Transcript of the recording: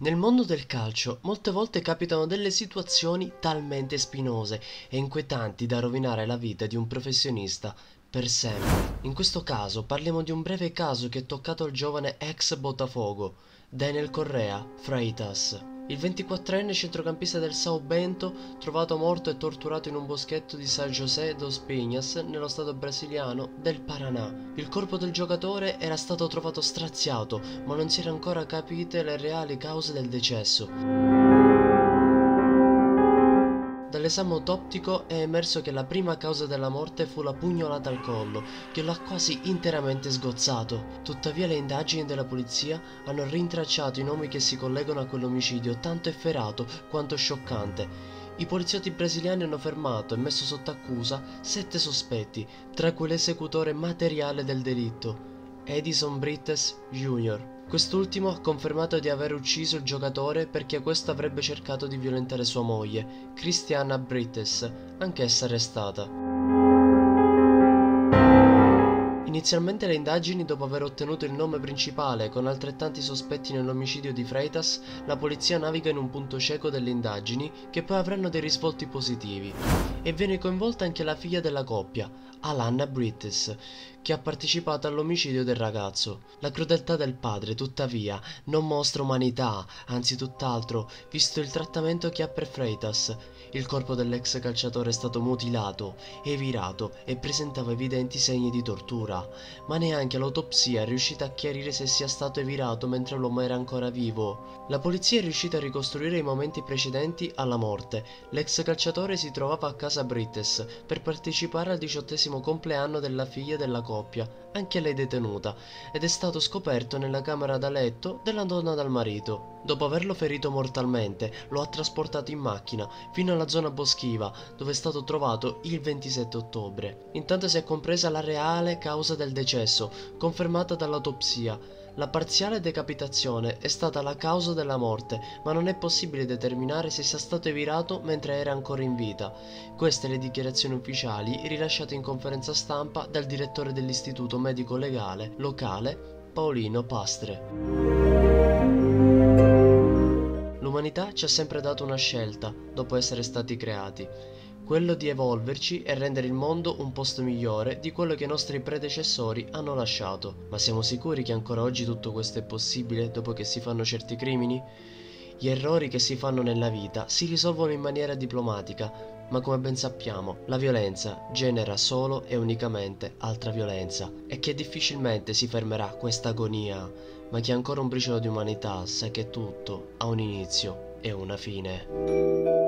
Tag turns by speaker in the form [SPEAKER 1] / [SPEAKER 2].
[SPEAKER 1] Nel mondo del calcio molte volte capitano delle situazioni talmente spinose e inquietanti da rovinare la vita di un professionista per sempre. In questo caso parliamo di un breve caso che ha toccato il giovane ex Botafogo, Daniel Correa Freitas. Il 24enne centrocampista del Sao Bento, trovato morto e torturato in un boschetto di San José dos Pinhas, nello stato brasiliano del Paraná. Il corpo del giocatore era stato trovato straziato, ma non si erano ancora capite le reali cause del decesso. Dall'esame autoptico è emerso che la prima causa della morte fu la pugnolata al collo, che lo ha quasi interamente sgozzato. Tuttavia le indagini della polizia hanno rintracciato i nomi che si collegano a quell'omicidio tanto efferato quanto scioccante. I poliziotti brasiliani hanno fermato e messo sotto accusa sette sospetti, tra cui l'esecutore materiale del delitto, Edison Brites Jr. Quest'ultimo ha confermato di aver ucciso il giocatore perché questo avrebbe cercato di violentare sua moglie, Christiana Brites, anch'essa arrestata. Inizialmente le indagini, dopo aver ottenuto il nome principale con altrettanti sospetti nell'omicidio di Freitas, la polizia naviga in un punto cieco delle indagini che poi avranno dei risvolti positivi. E viene coinvolta anche la figlia della coppia, Alanna Brittes, che ha partecipato all'omicidio del ragazzo. La crudeltà del padre, tuttavia, non mostra umanità, anzi tutt'altro, visto il trattamento che ha per Freitas il corpo dell'ex calciatore è stato mutilato e virato e presentava evidenti segni di tortura, ma neanche l'autopsia è riuscita a chiarire se sia stato evirato mentre l'uomo era ancora vivo. La polizia è riuscita a ricostruire i momenti precedenti alla morte. L'ex calciatore si trovava a casa Brittes per partecipare al diciottesimo compleanno della figlia della coppia, anche lei detenuta, ed è stato scoperto nella camera da letto della donna dal marito. Dopo averlo ferito mortalmente, lo ha trasportato in macchina fino alla zona boschiva, dove è stato trovato il 27 ottobre. Intanto si è compresa la reale causa del decesso, confermata dall'autopsia. La parziale decapitazione è stata la causa della morte, ma non è possibile determinare se sia stato evirato mentre era ancora in vita. Queste le dichiarazioni ufficiali rilasciate in conferenza stampa dal direttore dell'istituto medico legale locale, Paolino Pastre. L'umanità ci ha sempre dato una scelta dopo essere stati creati, quello di evolverci e rendere il mondo un posto migliore di quello che i nostri predecessori hanno lasciato. Ma siamo sicuri che ancora oggi tutto questo è possibile dopo che si fanno certi crimini? Gli errori che si fanno nella vita si risolvono in maniera diplomatica, ma come ben sappiamo, la violenza genera solo e unicamente altra violenza e che difficilmente si fermerà questa agonia ma chi ha ancora un briciolo di umanità sa che tutto ha un inizio e una fine.